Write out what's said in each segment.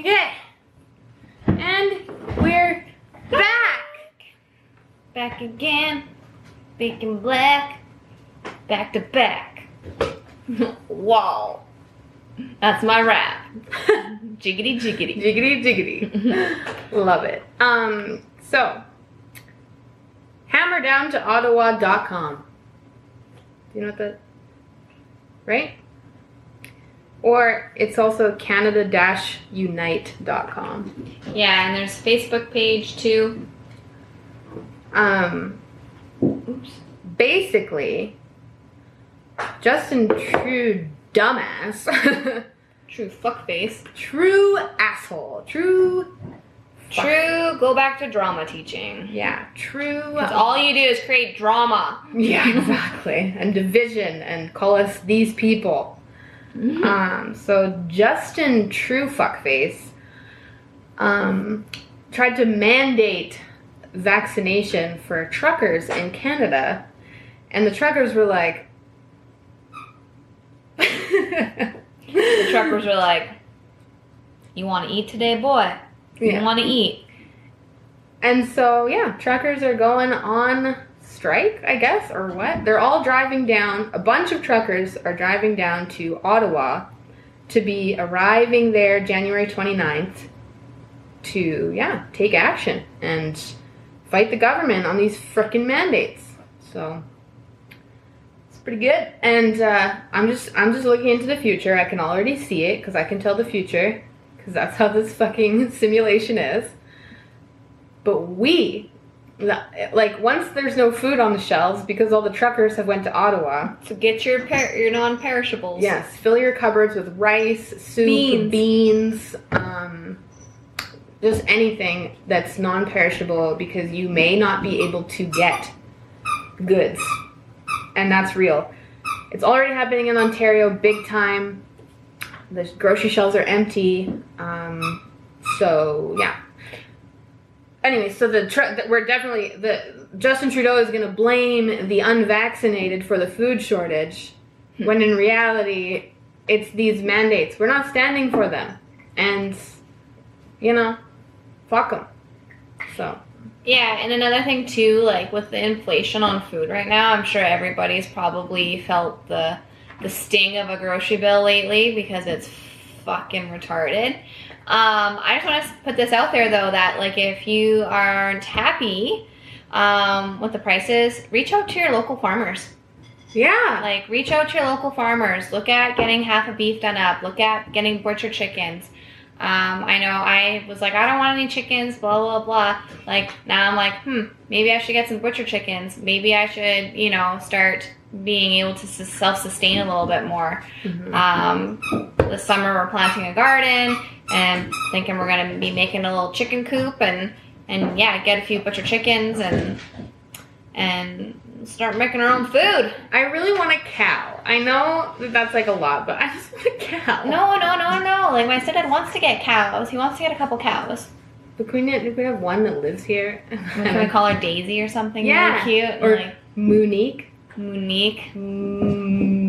Okay. And we're back. Back again. Bacon black. Back to back. wow. That's my rap. jiggity jiggity. Jiggity jiggity. Love it. Um, so hammerdown to ottawa.com. Do you know what that right? Or it's also canada-unity.com. Yeah, and there's Facebook page too. Um, Oops. basically, Justin True dumbass, True fuckface. true asshole, true, fuck- True, go back to drama teaching. yeah, true. Because all you do is create drama. yeah, exactly, and division, and call us these people. Um, so Justin True fuckface, um, tried to mandate vaccination for truckers in Canada, and the truckers were like. The truckers were like, You want to eat today, boy? You Yeah. want to eat? And so, yeah, truckers are going on strike, I guess, or what? They're all driving down, a bunch of truckers are driving down to Ottawa to be arriving there January 29th to, yeah, take action and fight the government on these frickin' mandates. So, it's pretty good. And uh, I'm just I'm just looking into the future. I can already see it because I can tell the future because that's how this fucking simulation is. But we, like, once there's no food on the shelves because all the truckers have went to Ottawa. So get your per- your non-perishables. Yes, fill your cupboards with rice, soup, Beans. beans, um, just anything that's non-perishable because you may not be able to get goods, and that's real. It's already happening in Ontario, big time. The grocery shelves are empty. Um, so yeah. Anyway, so the tr- we're definitely the Justin Trudeau is going to blame the unvaccinated for the food shortage, hmm. when in reality, it's these mandates. We're not standing for them, and you know, fuck them. So Yeah, and another thing too, like with the inflation on food right now, I'm sure everybody's probably felt the the sting of a grocery bill lately because it's fucking retarded. Um, I just want to put this out there though that like if you aren't happy um, with the prices, reach out to your local farmers. yeah, Like reach out to your local farmers. Look at getting half a beef done up. Look at getting butcher chickens. Um, I know I was like, I don't want any chickens, blah blah blah. Like now I'm like, hmm, maybe I should get some butcher chickens. Maybe I should, you know, start being able to self sustain a little bit more. Mhm. Um, this summer we're planting a garden and thinking we're gonna be making a little chicken coop and and yeah, get a few butcher chickens and and start making our own food. I really want a cow. I know that that's like a lot, but I just want a cow. No, no, no, no. Like my stepdad wants to get cows. He wants to get a couple cows. But can we, can we have one that lives here? Can we call her Daisy or something Yeah, really cute? or- like Monique. Monique. Moon.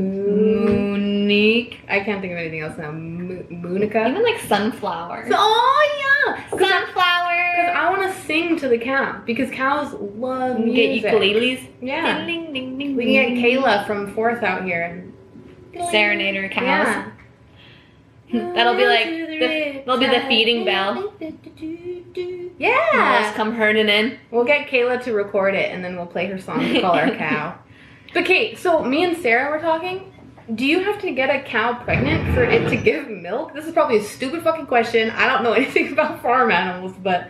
Monique. I can't think of anything else now. Mo- Moonica. Even like sunflower. Oh yeah. sunflower. Because. I want to sing to the cow because cows love music. get ukuleles. Yeah. Ding, ding, ding, We can get Kayla from Fourth out here and Serenade her cows. Yeah. That'll be like the, that'll be the feeding bell. Yeah. Just come herding in. We'll get Kayla to record it and then we'll play her song to call our cow. But Kate, so me and Sarah were talking. Do you have to get a cow pregnant for it to give milk? This is probably a stupid fucking question. I don't know anything about farm animals, but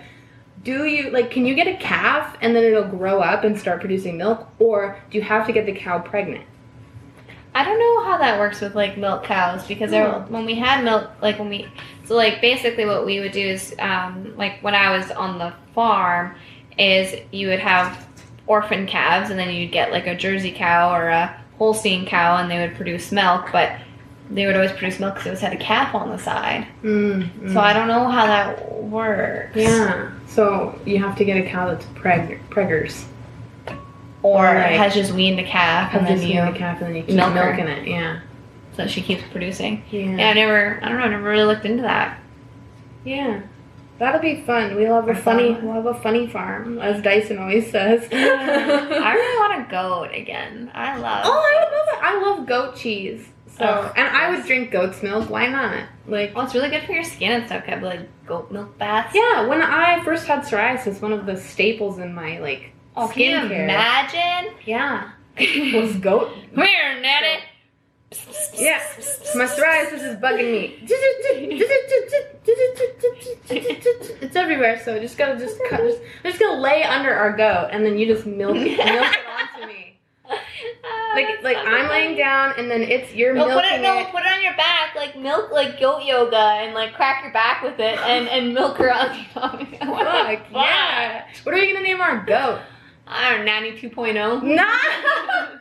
do you like can you get a calf and then it'll grow up and start producing milk or do you have to get the cow pregnant? I don't know how that works with like milk cows because Hmm. when we had milk, like when we, so like basically what we would do is, um, like when I was on the farm, is you would have orphan calves and then you'd get like a Jersey cow or a Holstein cow and they would produce milk, but they would always produce milk because it always had a calf on the side. Mm, So I don't know how that works. Yeah. So you have to get a cow that's preg preggers. Or Or, like, has just weaned a calf and then you, the calf and then you keep milk milking it. Yeah. so she keeps producing. Yeah. Yeah, I never, I don't know, I never really looked into that. Yeah. That'll be fun. We'll have a funny we'll have a funny farm, as Dyson always says. I really want a goat again. I love. Oh, I would love it. I love goat cheese. So, and I would drink goat's milk. Why not? Like, Well, it's really good for your skin and stuff. I have like goat milk baths. yeah. When I first had psoriasis, one of the staples in my like Oh, can you imagine? yeah, was goat. Come here, Nanny. Yeah, my psoriasis is bugging me. It's everywhere, so just gotta just cut. Just, I'm just gonna lay under our goat, and then you just milk milk it onto me. Like like I'm laying down, and then it's you're No, milking put it, no, it. put it on your back, like milk, like goat yoga, and like crack your back with it, and and milk her on your tummy. Fuck yeah! What are we gonna name our goat? I don't know, nanny 2.0.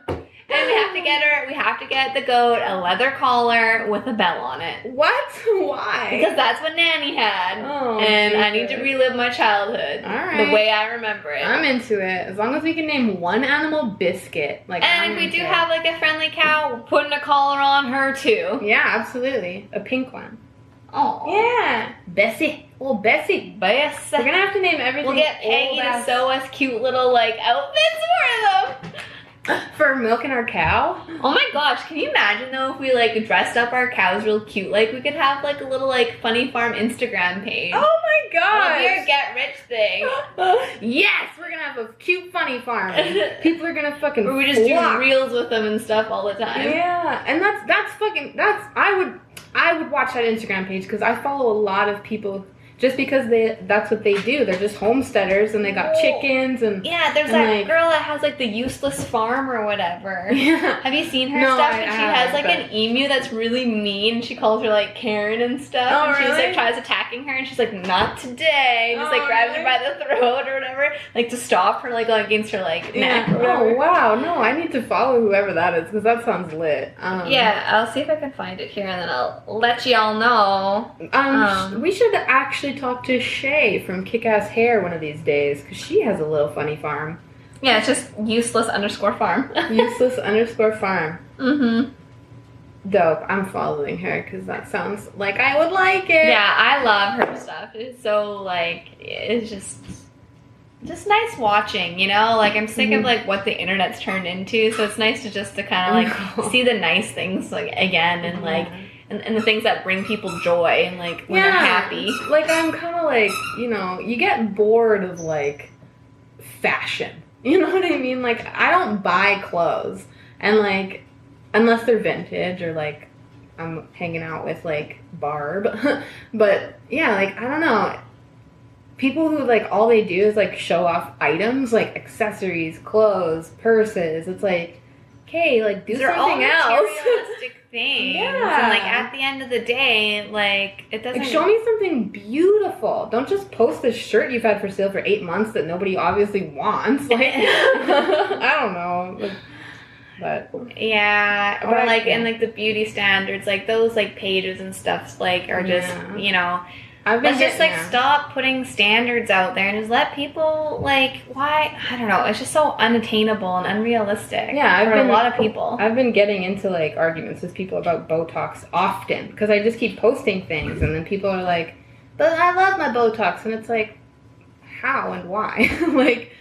And we have to get her. We have to get the goat a leather collar with a bell on it What? Why? because that's what nanny had. Oh, and I need to relive my childhood All right. the way I remember it. I'm into it. As long as we can name one animal biscuit. Like and I'm if we do it. have like a friendly cow, we're putting a collar on her too. Yeah, absolutely. A pink one. Oh, Yeah. Bessie. Well, Bessie. Yes. We're gonna have to name everything. We'll get Peggy to sew us cute little like outfits for them. for milking our cow. Oh my gosh, can you imagine though if we like dressed up our cows real cute? Like we could have like a little like funny farm Instagram page. Oh my It'll be our get rich thing. yes, we're gonna have a cute funny farm. People are gonna fucking. Where we just flock. do reels with them and stuff all the time. Yeah, and that's that's fucking that's I would I would watch that Instagram page because I follow a lot of people just because they that's what they do. They're just homesteaders and they got Oh. chickens and Yeah, there's And, that like- girl that has like the useless farm or whatever. yeah. Have you seen her No, stuff? I- and I she has like but- an emu that's really mean. She calls her like Karen and stuff. Oh, and she's really? like tries attacking her and she's like, not today. Just like Oh, grabs her by the throat or whatever. Like to stop her like against her like neck Yeah. Oh wow! No, I need to follow whoever that is because that sounds lit. Um, Yeah, I'll see if I can find it here and then I'll let y'all know. Um, Um, we should actually talk to Shay from Kick Ass Hair one of these days because she has a little funny farm. Yeah, it's just useless underscore farm. Useless underscore farm. mm-hmm. Dope. I'm following her because that sounds like I would like it. Yeah, I love her stuff. It's so like it's just just nice watching, you know? Like I'm sick Mhm. of like what the internet's turned into, so it's nice to just to kind of like see the nice things like again and like and, and the things that bring people joy and like when they're happy. Like I'm kind of like you know you get bored of like fashion. You know what I mean? Like I don't buy clothes and like unless they're vintage or like I'm hanging out with like Barb. but yeah, like I don't know. People who like all they do is like show off items like accessories, clothes, purses. It's like, okay, like do They're all something else. things. Yeah. And like at the end of the day, like it doesn't Like, show me something beautiful. Don't just post this shirt you've had for sale for eight months that nobody obviously wants. Like, I don't know. But Yeah, But or like and like the beauty standards, like those like pages and stuff, like are just Yeah. you know. I've been Let's just like getting- stop putting standards out there and just let people like why I don't know. It's just so unattainable and unrealistic. Yeah, I've for been- a lot of people. I've been getting into like arguments with people about Botox often because I just keep posting things and then people are like, "But I love my Botox," and it's like, how and why? like,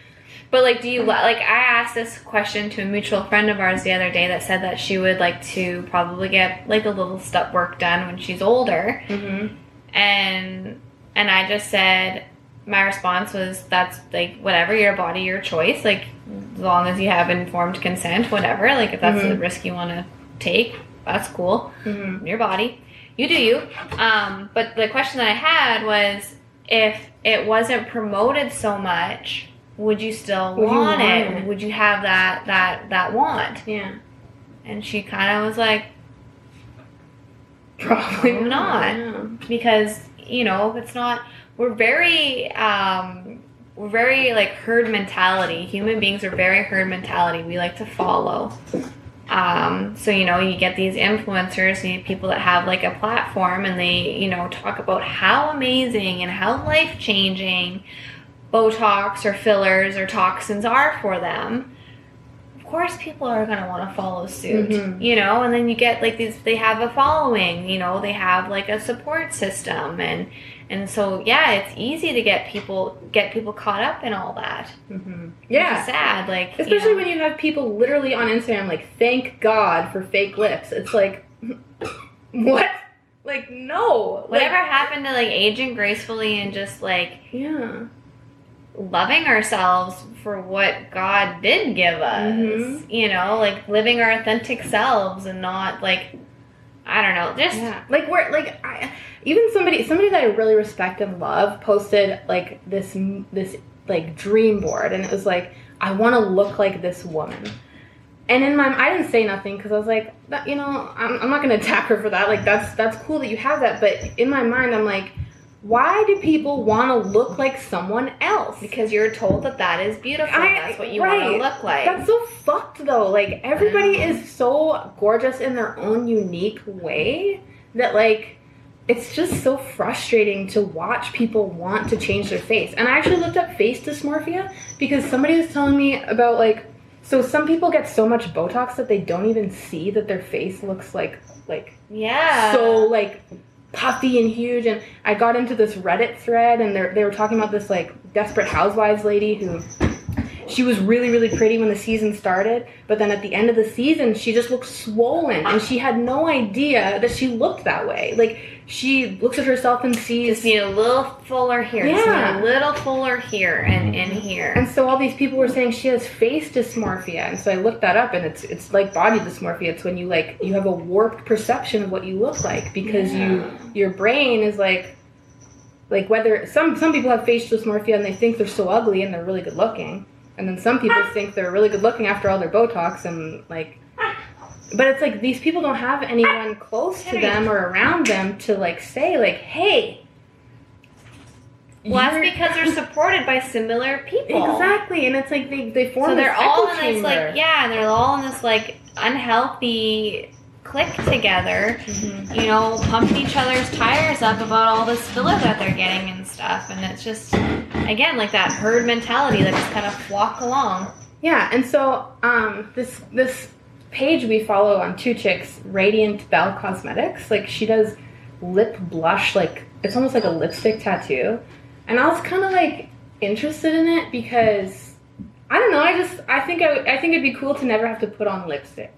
But like, do you like? I asked this question to a mutual friend of ours the other day that said that she would like to probably get like a little step work done when she's older, mm-hmm. And and I just said my response was that's like whatever your body your choice like as long as you have informed consent whatever like if that's the Mhm. risk you want to take that's cool Mm-hmm. your body you do you um but the question that I had was if it wasn't promoted so much would you still Would you want, want it? it? would you have that that that want yeah, and she kind of was like probably I'm not. Yeah. because you know it's not we're very um we're very like herd mentality human beings are very herd mentality we like to follow um so you know you get these influencers you get people that have like a platform and they you know talk about how amazing and how life changing botox or fillers or toxins are for them course people are gonna want to follow suit, Mhm. you know. And then you get like these, they have a following, you know, they have like a support system, and and so yeah, it's easy to get people get people caught up in all that. hmm Yeah. sad. Like you Especially know. when you have people literally on Instagram like, thank God for fake lips. It's like, what? Like, no. whatever Like, happened to like aging gracefully and just like yeah. Loving ourselves for what God did give us. Mhm. You know, like living our authentic selves and not like I don't know, just Yeah. Like, we're, like, I, even somebody, somebody that I really respect and love posted like this, this, like, dream board. And it was like, I want to look like this woman. And in my, I didn't say nothing because I was like, that, you know, I'm, I'm not to attack her for that. Like, that's that's cool that you have that. But in my mind, I'm like, why do people want to look like someone else? because you're told that that is beautiful. I- that's what you want to look like. That's so fucked though. Like everybody is mm. so gorgeous in their own unique way that like it's just so frustrating to watch people want to change their face. And I actually looked up face dysmorphia because somebody was telling me about like so some people get so much Botox that they don't even see that their face looks like like yeah. so like puffy and huge and I got into this Reddit thread and they were talking about this like desperate housewives lady who she was really really pretty when the season started but then at the end of the season she just looked swollen and she had no idea that she looked that way like she looks at herself and sees just need a little fuller here. Yeah. a little fuller here and in here. and so all these people were saying she has face dysmorphia and so i looked that up and it's it's like body dysmorphia it's when you like you have a warped perception of what you look like because you your brain is like like whether some some people have face dysmorphia and they think they're so ugly and they're really good looking and then some people think they're really good looking after all their botox and like but it's like these people don't have anyone close to them or around them to like say like hey well, that's because they're supported by similar people. Exactly, and it's like they they form. So they're all in this like yeah, and they're all in this like unhealthy clique together. Mhm. You know, pumping each other's tires up about all this filler that they're getting and stuff, and it's just again like that herd mentality that just kind of flock along. Yeah, and so um, this this page we follow on two chicks, Radiant Belle Cosmetics, like she does lip blush, like it's almost like a lipstick tattoo, and I was kind of like interested in it because I don't know, I just I think I, I think it'd be cool to never have to put on lipstick.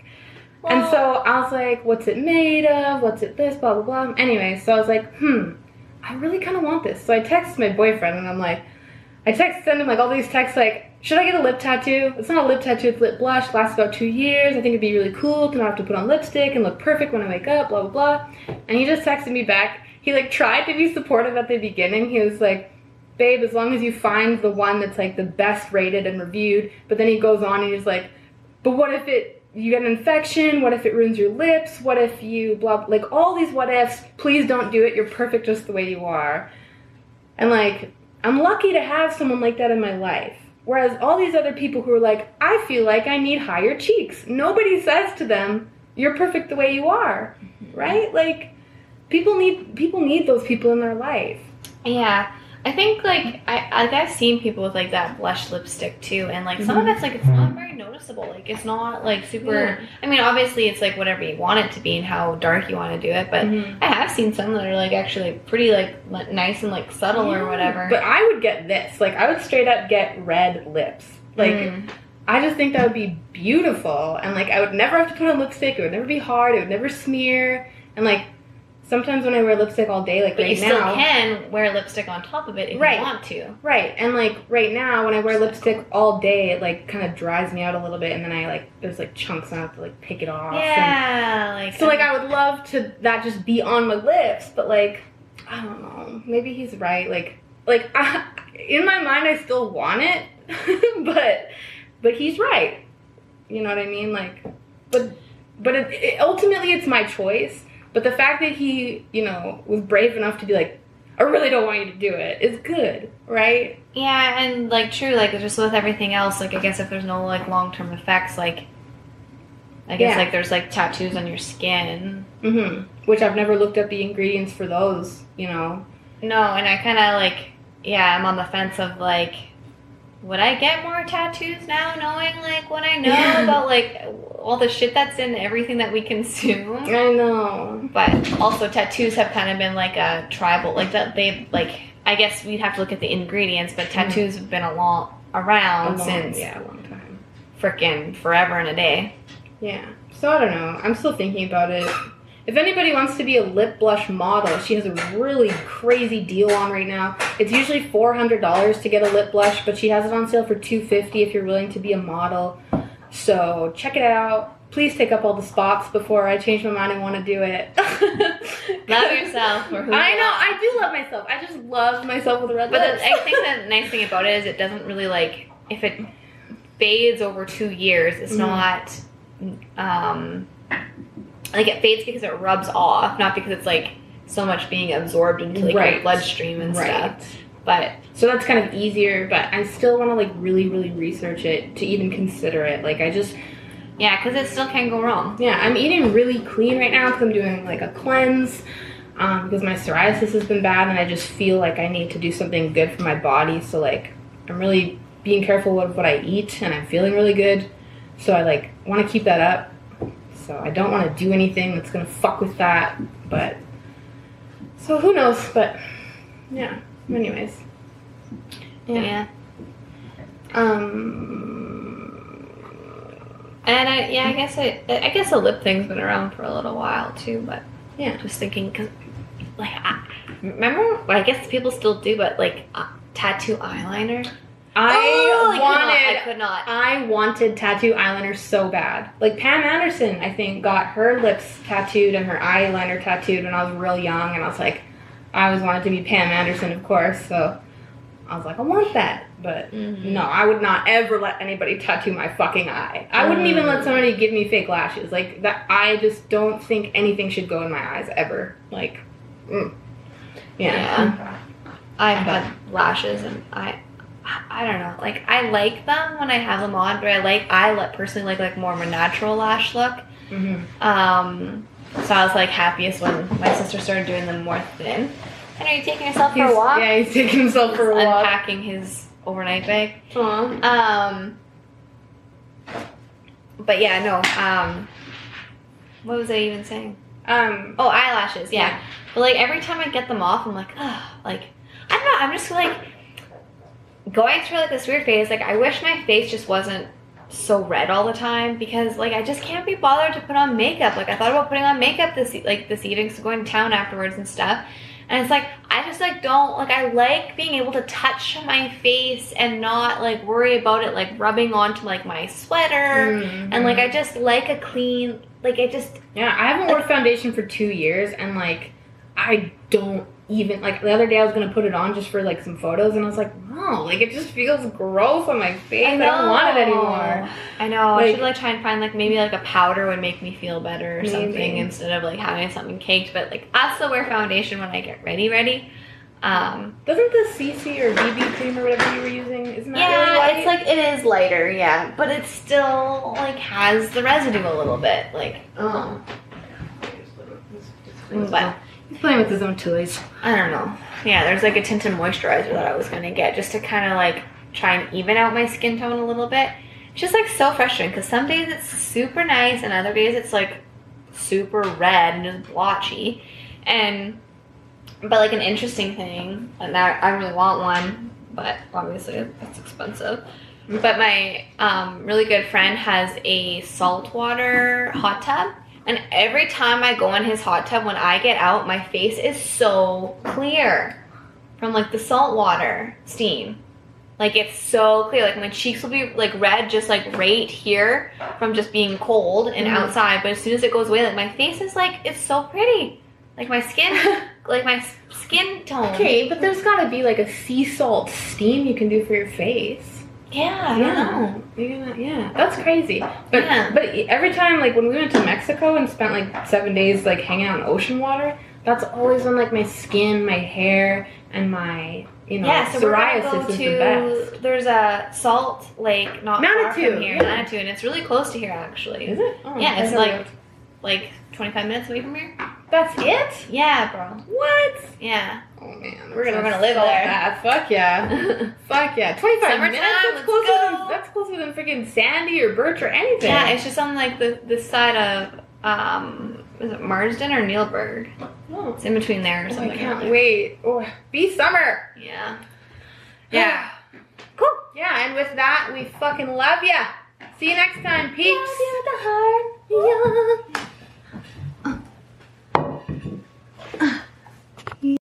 And so I was like, what's it made of? What's it this? Blah, blah, blah. Anyway, so I was like, hmm, I really kind of want this. So I texted my boyfriend and I'm like, I text send him like all these texts like, should I get a lip tattoo? It's not a lip tattoo, it's lip blush. Lasts about two years. I think it'd be really cool to not have to put on lipstick and look perfect when I wake up. Blah blah blah. And he just texted me back. He like tried to be supportive at the beginning. He was like, babe, as long as you find the one that's like the best rated and reviewed. But then he goes on and he's like, but what if it you get an infection? What if it ruins your lips? What if you blah like all these what ifs? Please don't do it. You're perfect just the way you are. And like I'm lucky to have someone like that in my life. Whereas all these other people who are like, I feel like I need higher cheeks. Nobody says to them, "You're perfect the way you are." Right? Like people need people need those people in their life. Yeah. I think like I like I've seen people with like that blush lipstick too, and like some Mhm. of it's like it's not noticeable. Like it's not like super. Yeah. I mean, obviously it's like whatever you want it to be and how dark you want to do it, but Mhm. I have seen some that are like actually pretty like nice and like subtle or whatever. But I would get this. Like I would straight up get red lips. Like Mm. I just think that would be beautiful. And like I would never have to put on lipstick. It would never be hard. It would never smear. And like sometimes when I wear lipstick all day, like but right you still now, can wear lipstick on top of it if Right. you want to. right? And like right now, when I wear lipstick all day, it like kind of dries me out a little bit, and then I like there's like chunks, and I have to like pick it off. and- Yeah, like so like I would love to that just be on my lips, but like I don't know. Maybe he's right. Like like I, in my mind, I still want it, but but he's right. You know what I mean? Like, but but it, it, ultimately, it's my choice. But the fact that he, you know, was brave enough to be like, I really don't want you to do it, is good, right? Yeah, and like true, like just with everything else, like I guess if there's no like long term effects, like I guess Yeah. like there's like tattoos on your skin. Mm-hmm. Which I've never looked up the ingredients for those. You know. No, and I kind of like yeah, I'm on the fence of like would I get more tattoos now, knowing like what I know Yeah. about like all the shit that's in everything that we consume? I know. But also, tattoos have kind of been like a tribal, like that. They like, I guess we'd have to look at the ingredients, but mm. tattoos have been a long around A long- since yeah, a long time. frickin' forever and a day. Yeah. So I don't know. I'm still thinking about it. If anybody wants to be a lip blush model, she has a really crazy deal on right now. It's usually four hundred dollars to get a lip blush, but she has it on sale for 250 if you're willing to be a model. So check it out. Please take up all the spots before I change my mind and want to do it. Love yourself for who I know. I do love myself. I just love myself with red But lips. the, I think the nice thing about it is it doesn't really like if it fades over two years, it's Mhm. not um like it fades because it rubs off, not because it's like so much being absorbed into like Right. your bloodstream and right. stuff. But So that's kind of easier, but I still want to like really, really research it to even consider it. Like I just yeah, because it still can go wrong. Yeah, I'm eating really clean right now because I'm doing like a cleanse um, because my psoriasis has been bad and I just feel like I need to do something good for my body. So like I'm really being careful with what I eat and I'm feeling really good. So I like want to keep that up. So I don't want to do anything that's gonna fuck with that. But so who knows? But yeah. Anyways. Yeah. Um. And I, yeah, I guess it. I guess the lip thing's been around for a little while too. But Yeah. just thinking, cause like, I, remember? Well, I guess people still do, but like uh, tattoo eyeliner. I Oh, wanted I could not. I wanted tattoo eyeliner so bad. Like Pam Anderson, I think, got her lips tattooed and her eyeliner tattooed when I was real young, and I was like, I always wanted to be Pam Anderson, of course. So I was like, I want that, but Mhm. no, I would not ever let anybody tattoo my fucking eye. I wouldn't even let Mm. somebody give me fake lashes. Like that, I just don't think anything should go in my eyes ever. Like, mm. yeah. Yeah. I've had lashes, and I, I don't know. Like I like them when I have them on, but I like I like personally like like more of a natural lash look. hmm Um, so I was like happiest when my sister started doing them more thin. And are you taking yourself for He's- a walk? Yeah, he's taking himself for a He's walk. Unpacking his overnight bag. Aw. Um, but yeah, no. Um, what was I even saying? Um, Oh, eyelashes. Yeah. Yeah. But like every time I get them off, I'm like, oh, like I don't know. I'm just like going through like this weird phase. Like I wish my face just wasn't so red all the time because like I just can't be bothered to put on makeup. Like I thought about putting on makeup this like this evening, so going to town afterwards and stuff. And it's like I just like don't like I like being able to touch my face and not like worry about it like rubbing onto like my sweater. And like mm-hmm. I just like a clean like I just Yeah, I haven't worn foundation for two years, and like, I don't even like. The other day, I was gonna put it on just for like some photos, and I was like, no, like it just feels gross on my face. I, don't want it anymore. I know. I should like try and find like maybe like a powder would make me feel better or Maybe. something instead of like having something caked. But like I still wear foundation when I get ready, ready. Um, Doesn't the CC or BB cream or whatever you were using? Isn't that yeah, really it's like it is lighter, yeah, but it still like has the residue a little bit, like. Oh. But playing with his own toys. I don't know. Yeah, there's like a tinted moisturizer that I was gonna get just to kind of like try and even out my skin tone a little bit. It's just like so frustrating because some days it's super nice and other days it's like super red and just blotchy. And but like an interesting thing, and I, I really want one, but obviously it's expensive. But my um, really good friend has a saltwater hot tub. And every time I go in his hot tub, when I get out, my face is so clear from like the salt water steam. Like it's so clear. Like my cheeks will be like red, just like right here from just being cold and Mhm. outside. But as soon as it goes away, like my face is like it's so pretty. Like my skin, like my skin tone. Okay, but there's gotta be like a sea salt steam you can do for your face. Yeah, I don't know. Yeah, yeah, that's crazy. But Yeah. but every time, like when we went to Mexico and spent like seven days like hanging out in ocean water, that's always when like my skin, my hair, and my you know yeah, so psoriasis go is the to. best. There's a Salt Lake not far Manitou, from here, yeah. Manitou, and it's really close to here actually. Is it? Oh, Yeah, it's like-. Like 25 minutes away from here. That's it? Yeah, bro. What? Yeah. Oh man, We're gonna- we're gonna live there. Bad. Fuck yeah. Fuck yeah. 25 Summertime, minutes? That's let's closer, go. than, that's closer than freaking Sandy or Birch or anything. yeah, it's just on like the this side of um is it Marsden or Neilburg? oh, It's in between there or I something. can't wait. Oh, be summer. Yeah. Yeah. Cool. Yeah, and with that, we fucking love ya. See you next time, peeps.